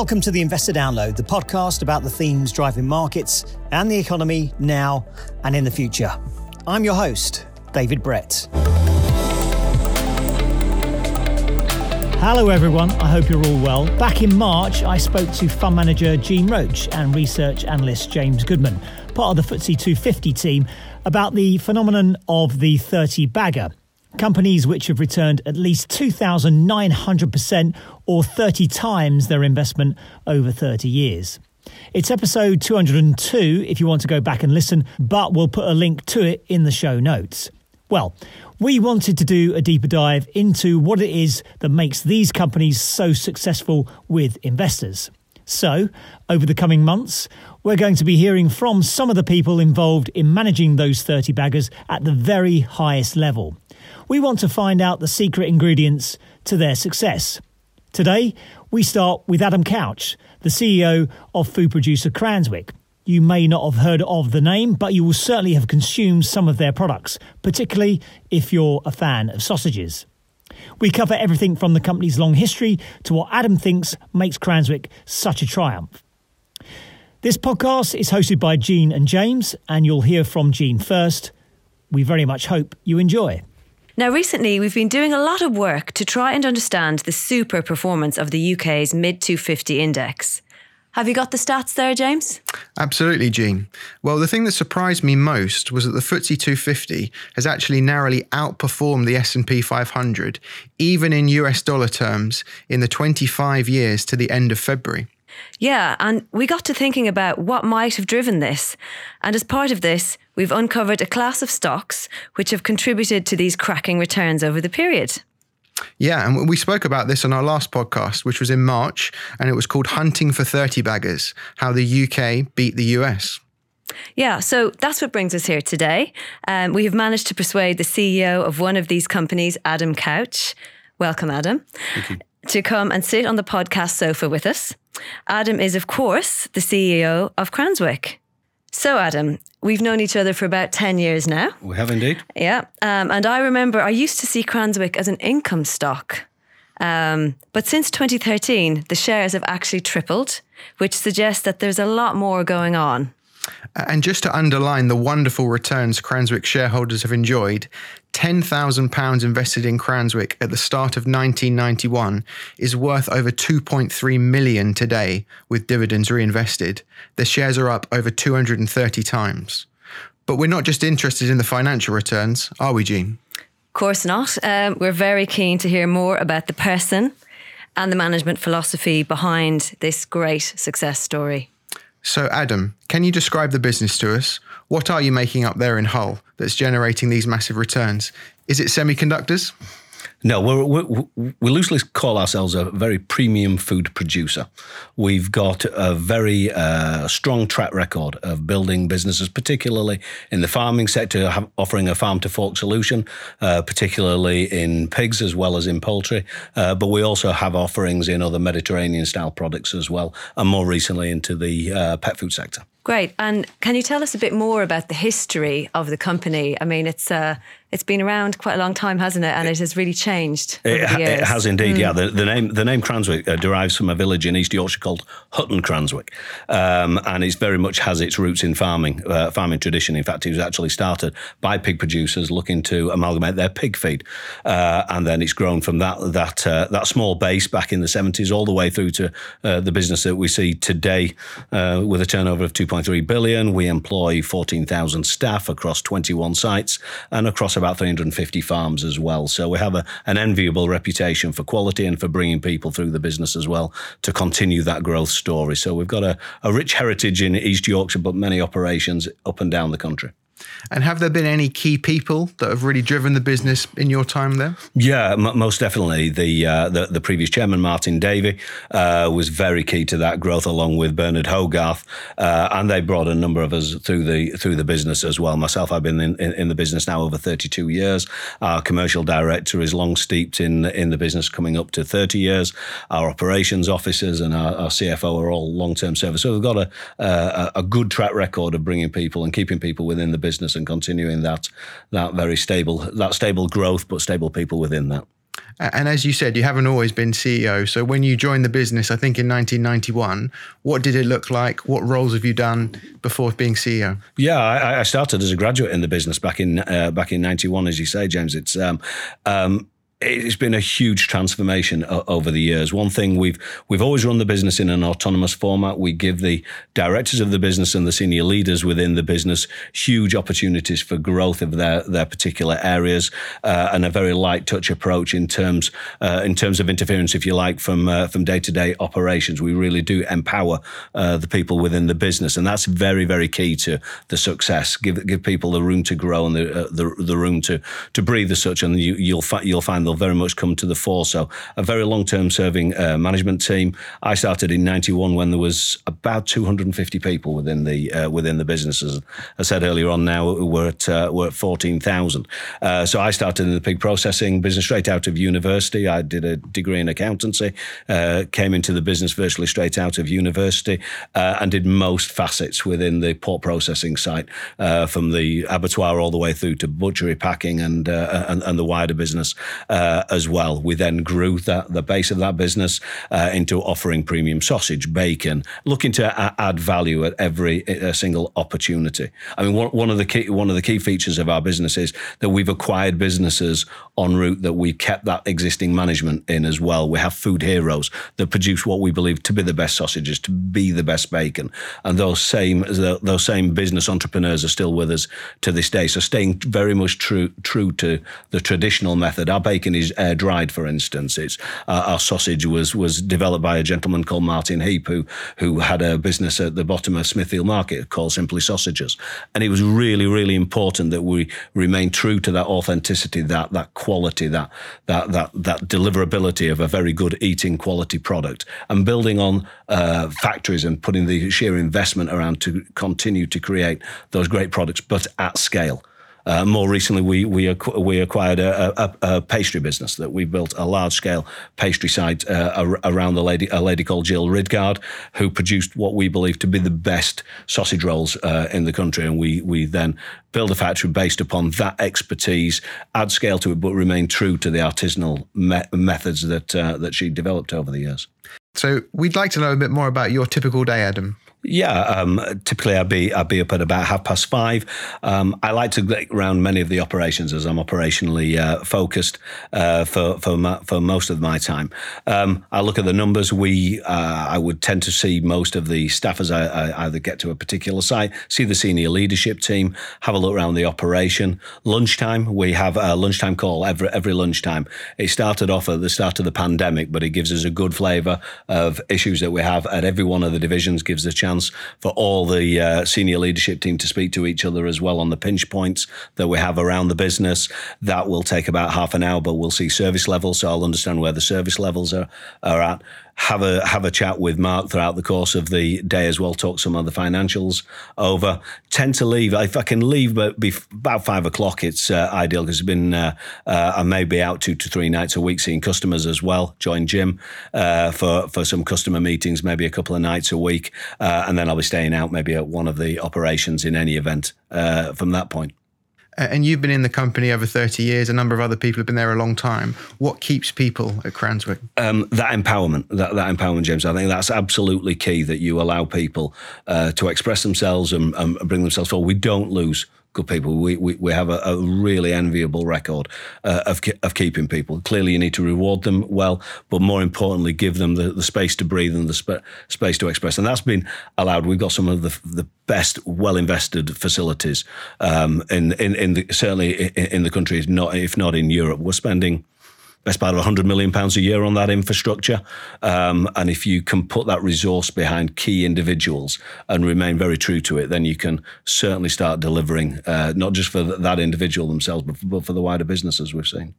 Welcome to the Investor Download, the podcast about the themes driving markets and the economy now and in the future. I'm your host, David Brett. Hello, everyone. I hope you're all well. Back in March, I spoke to fund manager Jean Roche and research analyst James Goodman, part of the FTSE 250 team, about the phenomenon of the 30 bagger companies which have returned at least 2,900% or 30 times their investment over 30 years. It's episode 202 if you want to go back and listen, but we'll put a link to it in the show notes. Well, we wanted to do a deeper dive into what it is that makes these companies so successful with investors. So, over the coming months, we're going to be hearing from some of the people involved in managing those 30 baggers at the very highest level. We want to find out the secret ingredients to their success. Today, we start with Adam Couch, the CEO of food producer Cranswick. You may not have heard of the name, but you will certainly have consumed some of their products, particularly if you're a fan of sausages. We cover everything from the company's long history to what Adam thinks makes Cranswick such a triumph. This podcast is hosted by Jean and James, and you'll hear from Jean first. We very much hope you enjoy. Now, recently, we've been doing a lot of work to try and understand the super performance of the UK's mid 250 index. Have you got the stats there, James? Absolutely, Jean. Well, the thing that surprised me most was that the FTSE 250 has actually narrowly outperformed the S&P 500, even in US dollar terms, in the 25 years to the end of February. Yeah, and we got to thinking about what might have driven this. And as part of this, we've uncovered a class of stocks which have contributed to these cracking returns over the period. Yeah, and we spoke about this on our last podcast, which was in March, and it was called Hunting for 30 Baggers How the UK Beat the US. Yeah, so that's what brings us here today. Um, we have managed to persuade the CEO of one of these companies, Adam Couch. Welcome, Adam. Thank you to come and sit on the podcast sofa with us. Adam is, of course, the CEO of Cranswick. So, Adam, we've known each other for about 10 years now. We have indeed. Yeah. Um, and I remember I used to see Cranswick as an income stock. Um, but since 2013, the shares have actually tripled, which suggests that there's a lot more going on. And just to underline the wonderful returns Cranswick shareholders have enjoyed, £10,000 invested in Cranswick at the start of 1991 is worth over 2.3 million today with dividends reinvested. The shares are up over 230 times. But we're not just interested in the financial returns, are we, Jean? Of course not. Um, we're very keen to hear more about the person and the management philosophy behind this great success story. So, Adam, can you describe the business to us? What are you making up there in Hull that's generating these massive returns? Is it semiconductors? No, we're, we loosely call ourselves a very premium food producer. We've got a very uh, strong track record of building businesses, particularly in the farming sector, offering a farm to fork solution, uh, particularly in pigs as well as in poultry. Uh, but we also have offerings in other Mediterranean style products as well, and more recently into the uh, pet food sector. Great. And can you tell us a bit more about the history of the company? I mean, it's uh, it's been around quite a long time, hasn't it? And it has really changed. It, it, has indeed. Mm. Yeah, the, the, name the name Cranswick uh, derives from a village in East Yorkshire called Hutton Cranswick, um, and it very much has its roots in farming uh, farming tradition. In fact, it was actually started by pig producers looking to amalgamate their pig feed, uh, and then it's grown from that that uh, that small base back in the seventies all the way through to uh, the business that we see today, uh, with a turnover of two point three billion. We employ fourteen thousand staff across twenty one sites and across about 350 farms as well. So we have a, an enviable reputation for quality and for bringing people through the business as well to continue that growth story. So we've got a, a rich heritage in East Yorkshire, but many operations up and down the country. And have there been any key people that have really driven the business in your time there? Yeah, m- most definitely. The, uh, the, the previous chairman, Martin Davey, uh, was very key to that growth, along with Bernard Hogarth, uh, and they brought a number of us through the through the business as well. Myself, I've been in, in, in, the business now over 32 years. Our commercial director is long steeped in in the business, coming up to 30 years. Our operations officers and our, our CFO are all long term service, so we've got a, a a good track record of bringing people and keeping people within the business business and continuing that that very stable that stable growth, but stable people within that. And as you said, you haven't always been CEO. So when you joined the business, I think in 1991, what did it look like? What roles have you done before being CEO? Yeah, I, I started as a graduate in the business back in uh, back in '91, as you say, James. It's um, um, it's been a huge transformation over the years. One thing we've we've always run the business in an autonomous format. We give the directors of the business and the senior leaders within the business huge opportunities for growth of their their particular areas uh, and a very light touch approach in terms uh, in terms of interference, if you like, from uh, from day to day operations. We really do empower uh, the people within the business, and that's very very key to the success. Give give people the room to grow and the uh, the, the room to to breathe as such, and you, you'll fi- you'll find they'll very much come to the fore. So a very long term serving uh, management team. I started in '91 when there was about 250 people within the uh, within the businesses. I said earlier on, now we're at uh, we're at 14,000. Uh, so I started in the pig processing business straight out of university. I did a degree in accountancy, uh, came into the business virtually straight out of university, uh, and did most facets within the pork processing site, from the abattoir all the way through to butchery, packing, and and, and, the wider business uh, as well. We then grew that, the base of that business uh, into offering premium sausage, bacon, looking to add value at every single opportunity. I mean, one, one of the key one of the key features of our business is that we've acquired businesses en route that we've kept that existing management in as well. We have food heroes that produce what we believe to be the best sausages, to be the best bacon, and those same those same business entrepreneurs are still with us to this day. So staying very much true true to the traditional method. Our bacon is air dried, for instance. It's uh, our sausage was was developed by a gentleman called Martin Heap, who who had a business at the bottom of Smithfield Market called Simply Sausages, and it was really really important that we remain true to that authenticity, that that quality, that that that that deliverability of a very good eating quality product, and building on uh, factories and putting the sheer investment around to continue to create those great products, but at scale. Uh, more recently, we we, we acquired a, a, a, pastry business that we built a large scale pastry site uh, around the lady a lady called Jill Ridgard, who produced what we believe to be the best sausage rolls uh, in the country, and we we then build a factory based upon that expertise, add scale to it, but remain true to the artisanal me- methods that uh, that she developed over the years. So we'd like to know a bit more about your typical day, Adam. Yeah, um, typically I'd be I'd be up at about half past five. Um, I like to get around many of the operations as I'm operationally uh, focused uh, for for my, for most of my time. Um, I look at the numbers. We uh, I would tend to see most of the staff as I, I, either get to a particular site, see the senior leadership team, have a look around the operation. Lunchtime we have a lunchtime call every every lunchtime. It started off at the start of the pandemic, but it gives us a good flavour of issues that we have at every one of the divisions. Gives a chance chance for all the uh, senior leadership team to speak to each other as well on the pinch points that we have around the business. That will take about half an hour, but we'll see service levels, so I'll understand where the service levels are, are at have a have a chat with Mark throughout the course of the day as well. Talk some of the financials over. Tend to leave if I can leave, but about five o'clock. It's uh, ideal because it's been uh, uh, I may be out two to three nights a week seeing customers as well. Join Jim uh, for for some customer meetings, maybe a couple of nights a week, uh, and then I'll be staying out maybe at one of the operations in any event uh, from that point and you've been in the company over 30 years. A number of other people have been there a long time. What keeps people at Cranswick? Um, that empowerment, that, that, empowerment, James. I think that's absolutely key that you allow people uh, to express themselves and, and bring themselves forward. We don't lose good people. We we, we have a, a really enviable record uh, of of keeping people. Clearly, you need to reward them well, but more importantly, give them the, the space to breathe and the sp- space to express. And that's been allowed. We've got some of the the best, well invested facilities um, in in, in the, certainly in, in the country, not if not in Europe. We're spending best part of 100 million pounds a year on that infrastructure. Um, and if you can put that resource behind key individuals and remain very true to it, then you can certainly start delivering, uh, not just for that individual themselves, but for, but for the wider business, as we've seen.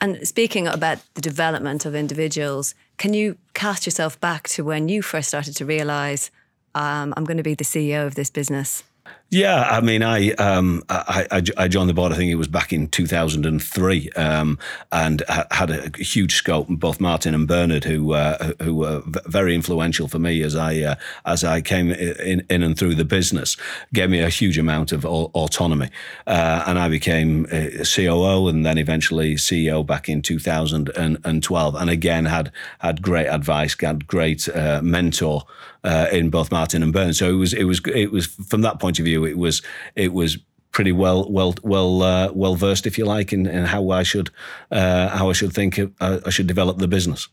And speaking about the development of individuals, can you cast yourself back to when you first started to realise um, I'm going to be the CEO of this business? Yeah, I mean, I, um, I, I joined the board. I think it was back in 2003, um, and had a huge scope. Both Martin and Bernard, who uh, who were very influential for me as I uh, as I came in, in and through the business, gave me a huge amount of autonomy, uh, and I became COO and then eventually CEO back in 2012. And again, had had great advice, had great uh, mentor uh, in both Martin and Bernard. So it was it was it was from that point of view, it was it was pretty well well well uh, well versed, if you like, in, in how I should uh, how I should think uh, I should develop the business.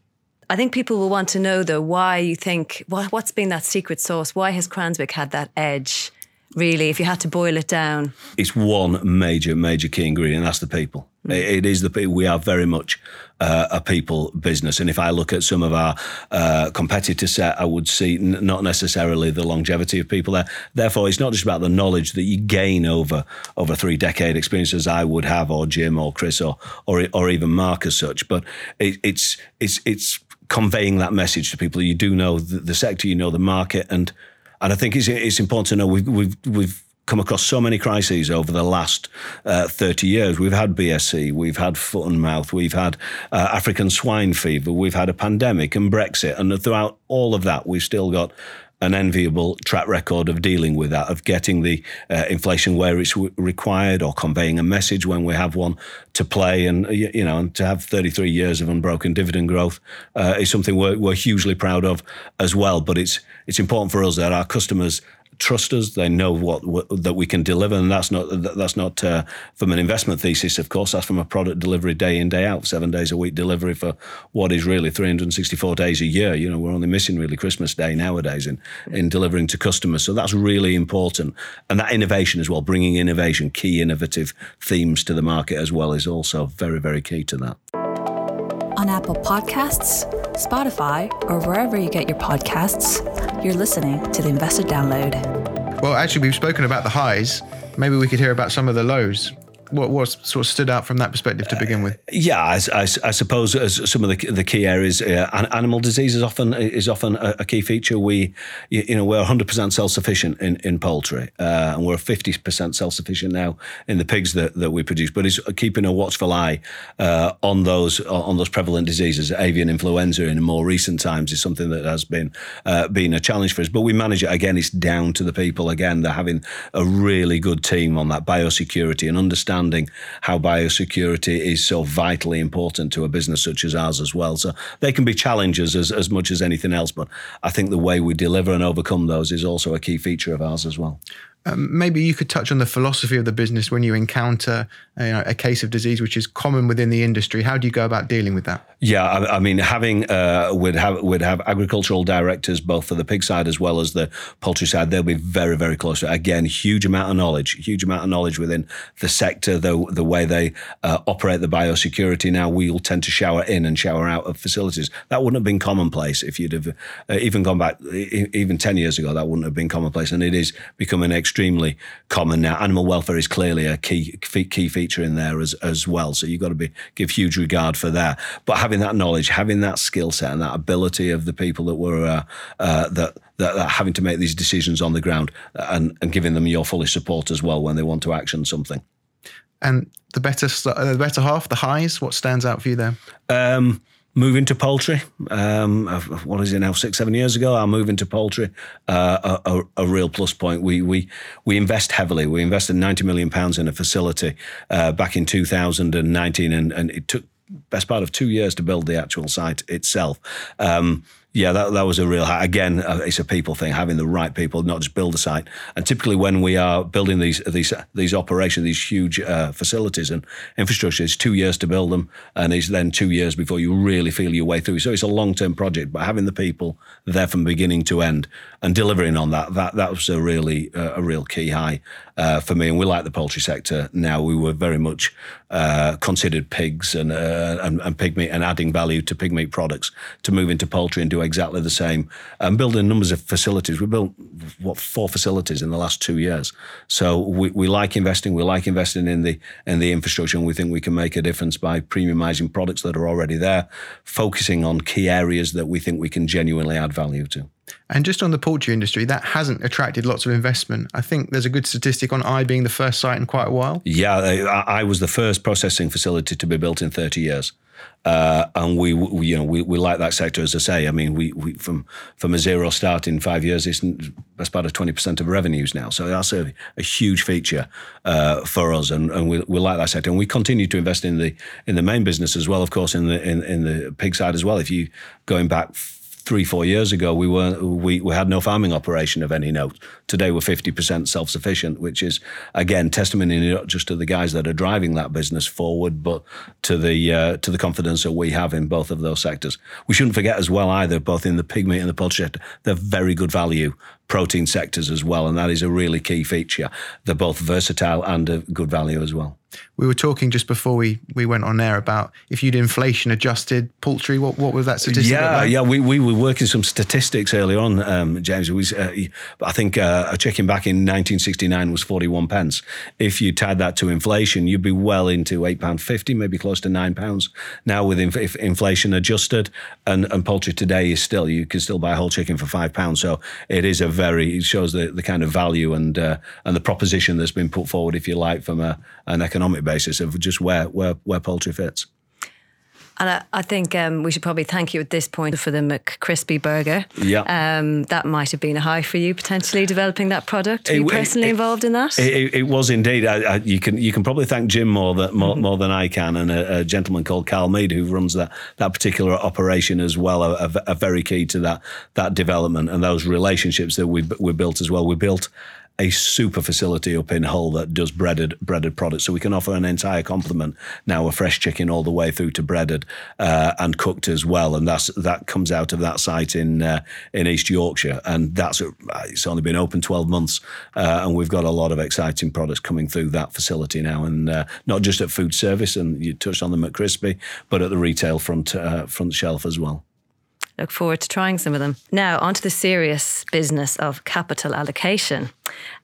I think people will want to know though why you think what's been that secret sauce? Why has Cranswick had that edge? Really, if you had to boil it down, it's one major major key ingredient. That's the people. Mm. It is the people. We are very much uh, a people business. And if I look at some of our uh, competitor set, I would see n- not necessarily the longevity of people there. Therefore, it's not just about the knowledge that you gain over over three decade experiences I would have, or Jim, or Chris, or or, or even Mark as such. But it, it's it's it's conveying that message to people. You do know the, the sector, you know the market, and and I think it's it's important to know we've we've we've come across so many crises over the last uh, 30 years. We've had BSE, we've had foot and mouth, we've had uh, African swine fever, we've had a pandemic and Brexit. And throughout all of that, we've still got an enviable track record of dealing with that, of getting the uh, inflation where it's w- required or conveying a message when we have one to play. And, you know, and to have 33 years of unbroken dividend growth uh, is something we're, we're hugely proud of as well. But it's, it's important for us that our customers trust us. They know what, what that we can deliver, and that's not that's not uh, from an investment thesis. Of course, that's from a product delivery day in day out, seven days a week delivery for what is really 364 days a year. You know, we're only missing really Christmas Day nowadays in in delivering to customers. So that's really important, and that innovation as well, bringing innovation, key innovative themes to the market as well, is also very very key to that. On Apple Podcasts, Spotify, or wherever you get your podcasts. You're listening to the Investor Download. Well, actually, we've spoken about the highs. Maybe we could hear about some of the lows what what sort of stood out from that perspective to begin with? Uh, yeah, I, I, I, suppose as some of the, the key areas, uh, animal disease is often is often a, a, key feature. We, you know, we're 100 percent self sufficient in, in poultry, uh, and we're 50 percent self sufficient now in the pigs that, that we produce. But it's keeping a watchful eye uh, on those on those prevalent diseases. Avian influenza in more recent times is something that has been uh, been a challenge for us. But we manage it again. It's down to the people again. They're having a really good team on that biosecurity and understand understanding how biosecurity is so vitally important to a business such as ours as well. So they can be challenges as, as much as anything else, but I think the way we deliver and overcome those is also a key feature of ours as well. Um, maybe you could touch on the philosophy of the business when you encounter uh, you know, a case of disease which is common within the industry. How do you go about dealing with that? Yeah, I, I mean, having uh, would have would have agricultural directors both for the pig side as well as the poultry side. They'll be very very close. Again, huge amount of knowledge, huge amount of knowledge within the sector. The the way they uh, operate the biosecurity now, we'll tend to shower in and shower out of facilities. That wouldn't have been commonplace if you'd have uh, even gone back even ten years ago. That wouldn't have been commonplace, and it is becoming common now. Animal welfare is clearly a key key feature in there as as well. So you've got to be give huge regard for that. But having that knowledge, having that skill set, and that ability of the people that were uh, uh, that, that, that having to make these decisions on the ground, and, and giving them your fully support as well when they want to action something. And the better, uh, the better half, the highs. What stands out for you there? Um, move into poultry. Um, what is it now? Six, seven years ago, I'll move into poultry. Uh, a, a, real plus point. We we we invest heavily. We invested ninety million pounds in a facility uh, back in 2019, and, and it took best part of two years to build the actual site itself. Um, yeah, that, that was a real again. Uh, it's a people thing, having the right people, not just build a site. And typically, when we are building these these these operations, these huge uh, facilities and infrastructure, it's two years to build them, and it's then two years before you really feel your way through. So it's a long term project, but having the people there from beginning to end and delivering on that that that was a really uh, a real key high uh, for me. And we like the poultry sector now. We were very much uh, considered pigs and, uh, and and pig meat and adding value to pig meat products to move into poultry and do exactly the same. And building numbers of facilities. We built what four facilities in the last two years. So we, we like investing. We like investing in the in the infrastructure, and we think we can make a difference by premiumizing products that are already there, focusing on key areas that we think we can genuinely add value to. And just on the poultry industry, that hasn't attracted lots of investment. I think there's a good statistic on Eye being the first site in quite a while. Yeah, I, Eye was the first processing facility to be built in 30 years. Uh, and we, we, you know, we, we like that sector, as I say. I mean, we, we from from a zero start in five years, it's that's about a twenty percent of revenues now. So that's a, a huge feature uh, for us, and, and we, we like that sector. And we continue to invest in the in the main business as well, of course, in the in, in the pig side as well. If you going back three, four years ago, we were we, we had no farming operation of any note. Today, we're fifty percent self sufficient, which is again testimony not just to the guys that are driving that business forward, but to the uh, to the confidence that we have in both of those sectors. We shouldn't forget as well either, both in the pig meat and the poultry sector, they're very good value protein sectors as well, and that is a really key feature. They're both versatile and a good value as well. We were talking just before we, we went on there about if you'd inflation adjusted poultry, what, what was that statistic? Yeah, like? yeah, we, we were working some statistics earlier on, um, James. Was, uh, I think uh, a chicken back in 1969 was 41 pence. If you tied that to inflation, you'd be well into £8.50, maybe close to £9. Now, with inf- inflation adjusted, and, and poultry today is still, you can still buy a whole chicken for £5. So it is a very, it shows the, the kind of value and, uh, and the proposition that's been put forward, if you like, from a, an economic basis of just where where, where poultry fits. And I, I think um, we should probably thank you at this point for the McCrispy burger. Yeah. Um, that might have been a high for you potentially developing that product. Were you personally it, involved in that? It, it was indeed. I, I, you can you can probably thank Jim more that more, mm-hmm. more than I can, and a, a, gentleman called Carl Mead who runs that that particular operation as well. Are, are, very key to that that development and those relationships that we we built as well. We built a super facility up in Hull that does breaded breaded products. So we can offer an entire complement now a fresh chicken all the way through to breaded uh, and cooked as well. And that's that comes out of that site in uh, in East Yorkshire, and that's it's only been open twelve months, uh, and we've got a lot of exciting products coming through that facility now, and uh, not just at food service, and you touched on them McCrispy, but at the retail front uh, front shelf as well. Look forward to trying some of them. Now, onto the serious business of capital allocation.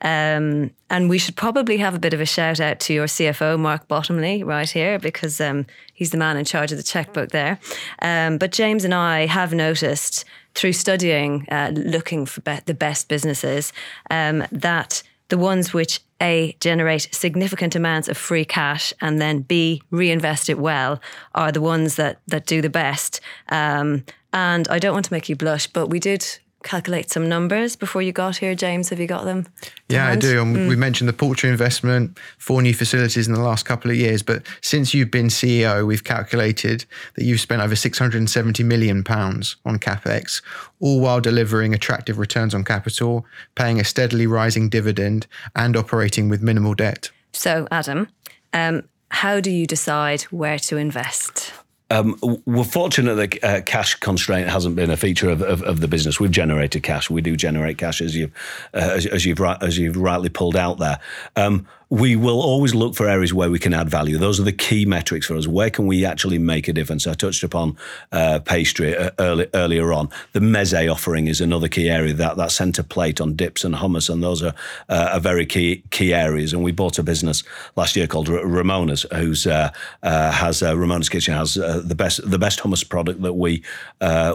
Um, and we should probably have a bit of a shout out to your CFO, Mark Bottomley, right here, because um, he's the man in charge of the checkbook there. Um, but James and I have noticed through studying, uh, looking for be- the best businesses, um, that the ones which a generate significant amounts of free cash and then b reinvest it well are the ones that that do the best um, and I don't want to make you blush, but we did calculate some numbers before you got here, James. Have you got them? Yeah, hand? I do. mm. We mentioned the poultry investment, four new facilities in the last couple of years. But since you've been CEO, we've calculated that you've spent over 670 million pounds on capex, all while delivering attractive returns on capital, paying a steadily rising dividend, and operating with minimal debt. So, Adam, um, how do you decide where to invest? Um, we're fortunate that uh, cash constraint hasn't been a feature of, of, of, the business. We've generated cash. We do generate cash, as you've uh, as, as, you've as you've rightly pulled out there. Um, we will always look for areas where we can add value. Those are the key metrics for us. Where can we actually make a difference? I touched upon uh, pastry uh, early, earlier on. The meze offering is another key area. That that centre plate on dips and hummus, and those are uh, are very key key areas. And we bought a business last year called Ramona's, who's uh, uh, has Ramona's Kitchen has the best the best hummus product that we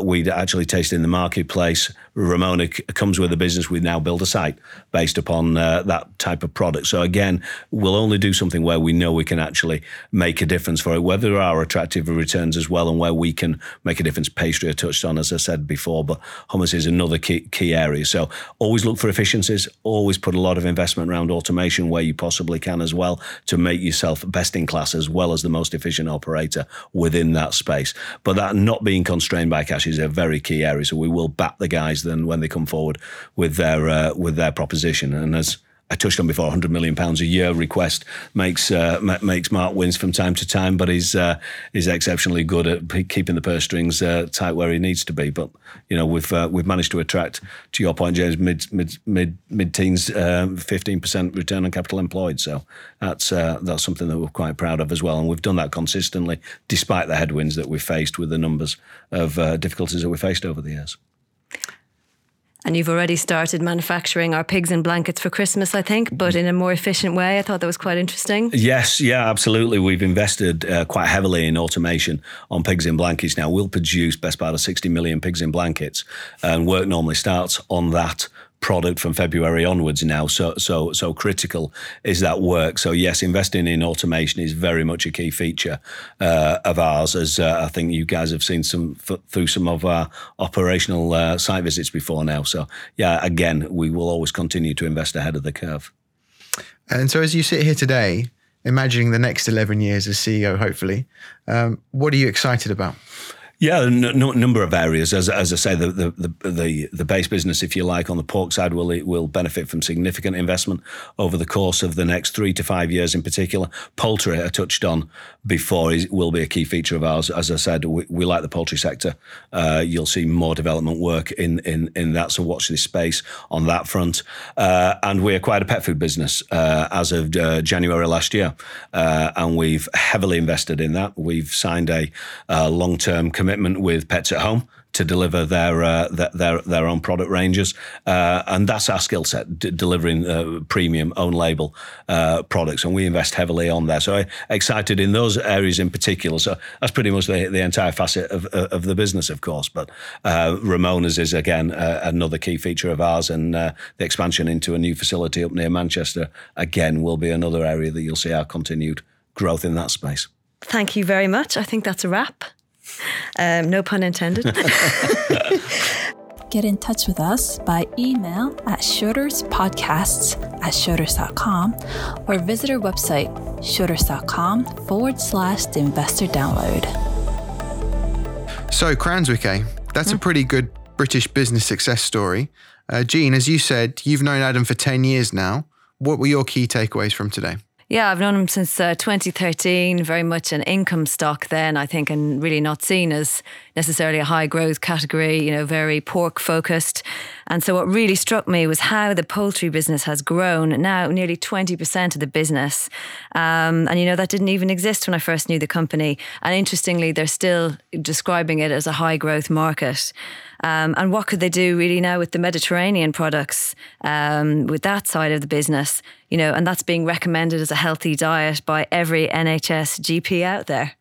we'd actually taste in the marketplace. Ramona c- comes with a business. We now build a site based upon uh, that type of product. So again we'll only do something where we know we can actually make a difference for it, whether there are attractive returns as well and where we can make a difference. Pastry I touched on, as I said before, but hummus is another key, key area. So always look for efficiencies, always put a lot of investment around automation where you possibly can as well to make yourself best in class as well as the most efficient operator within that space. But that not being constrained by cash is a very key area. So we will back the guys then when they come forward with their uh, with their proposition. And as I touched on before, 100 million pounds a year request makes uh, makes Mark wins from time to time, but he's uh, he's exceptionally good at keeping the purse strings uh, tight where he needs to be. But you know, we've uh, we've managed to attract, to your point, James, mid mid mid mid teens, um, 15% return on capital employed. So that's uh, that's something that we're quite proud of as well, and we've done that consistently despite the headwinds that we've faced with the numbers of uh, difficulties that we faced over the years. And you've already started manufacturing our pigs in blankets for Christmas, I think, but in a more efficient way. I thought that was quite interesting. Yes, yeah, absolutely. We've invested uh, quite heavily in automation on pigs in blankets now. We'll produce best part of 60 million pigs in blankets, and work normally starts on that product from February onwards now. So so so critical is that work. So yes, investing in automation is very much a key feature uh, of ours. As uh, I think you guys have seen some f- through some of our operational uh, site visits before now. So yeah, again, we will always continue to invest ahead of the curve. And so as you sit here today, imagining the next eleven years as CEO, hopefully, um, what are you excited about? Yeah, a number of areas. As, as I say, the, the, the, the, base business, if you like, on the pork side will will benefit from significant investment over the course of the next three to five years in particular. Poultry, I touched on before, is, will be a key feature of ours. As I said, we, we like the poultry sector. Uh, you'll see more development work in, in, in that, so watch this space on that front. Uh, and we acquired a pet food business uh, as of uh, January last year, uh, and we've heavily invested in that. We've signed a long term commitment commitment with Pets at Home to deliver their uh, their their own product ranges, uh, and that's our skill set, d- delivering uh, premium own label uh, products, and we invest heavily on there. So excited in those areas in particular. So that's pretty much the, the entire facet of, of the business, of course. But uh, Ramona's is again uh, another key feature of ours, and the expansion into a new facility up near Manchester again will be another area that you'll see our continued growth in that space. Thank you very much. I think that's a wrap. Um, no pun intended. Get in touch with us by email at schroderspodcasts at schroders.com or visit our website, schroders.com forward slash the investor download. So, Cranswick, eh? That's mm. a hmm. pretty good British business success story. Uh, Jean, as you said, you've known Adam for 10 years now. What were your key takeaways from today? Yeah, I've known him since uh, 2013, very much an income stock then, I think, and really not seen as necessarily a high growth category, you know, very pork focused. And so what really struck me was how the poultry business has grown now nearly 20% of the business. Um, and, you know, that didn't even exist when I first knew the company. And interestingly, they're still describing it as a high growth market. Um, and what could they do really now with the Mediterranean products, um, with that side of the business, you know, and that's being recommended as a healthy diet by every NHS GP out there.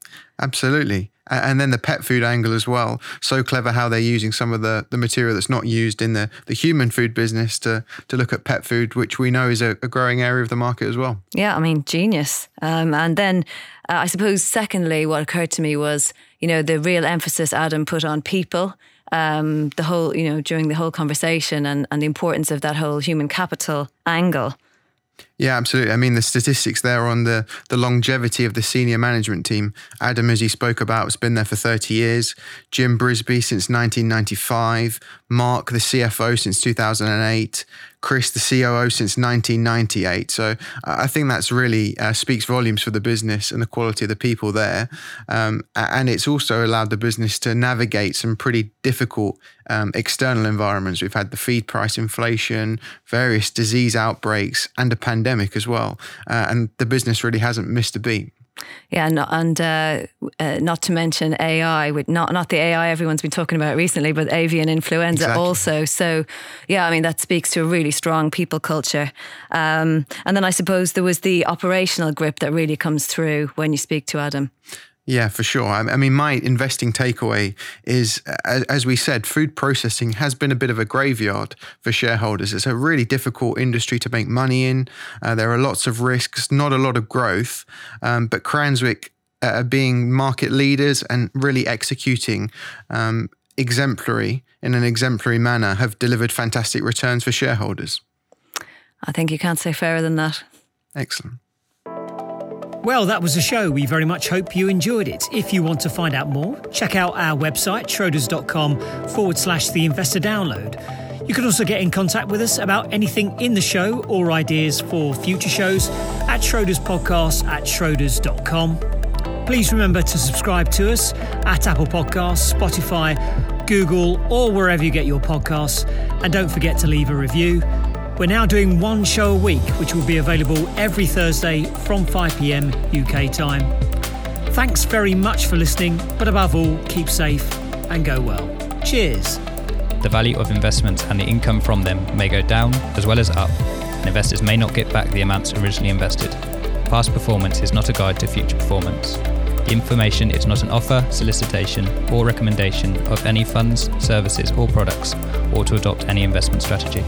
Absolutely. And then the pet food angle as well. So clever how they're using some of the, the material that's not used in the, the human food business to, to look at pet food, which we know is a, a growing area of the market as well. Yeah, I mean, genius. Um, and then uh, I suppose, secondly, what occurred to me was, you know, the real emphasis Adam put on people um, the whole, you know, during the whole conversation and, and the importance of that whole human capital angle. Yeah, absolutely. I mean, the statistics there on the, the longevity of the senior management team. Adam, as he spoke about, has been there for 30 years. Jim Brisby since 1995. Mark, the CFO, since 2008. Chris, the COO, since 1998. So I think that's really uh, speaks volumes for the business and the quality of the people there. Um, and it's also allowed the business to navigate some pretty difficult um, external environments. We've had the feed price inflation, various disease outbreaks, and a pandemic as well. Uh, and the business really hasn't missed a beat. Yeah, and, and uh, uh, not to mention AI, with not not the AI everyone's been talking about recently, but avian influenza exactly. also. So, yeah, I mean that speaks to a really strong people culture. Um, and then I suppose there was the operational grip that really comes through when you speak to Adam. Yeah, for sure. I, mean, my investing takeaway is, as we said, food processing has been a bit of a graveyard for shareholders. It's a really difficult industry to make money in. Uh, there are lots of risks, not a lot of growth. Um, but Cranswick, uh, being market leaders and really executing um, exemplary in an exemplary manner, have delivered fantastic returns for shareholders. I think you can't say fairer than that. Excellent. Well, that was the show. We very much hope you enjoyed it. If you want to find out more, check out our website, schroders.com forward slash the investor download. You can also get in contact with us about anything in the show or ideas for future shows at Schroders Podcast at schroders.com. Please remember to subscribe to us at Apple Podcasts, Spotify, Google, or wherever you get your podcasts. And don't forget to leave a review. We're now doing one show a week, which will be available every Thursday from 5 pm UK time. Thanks very much for listening, but above all, keep safe and go well. Cheers. The value of investments and the income from them may go down as well as up, and investors may not get back the amounts originally invested. Past performance is not a guide to future performance. The information is not an offer, solicitation, or recommendation of any funds, services, or products, or to adopt any investment strategy.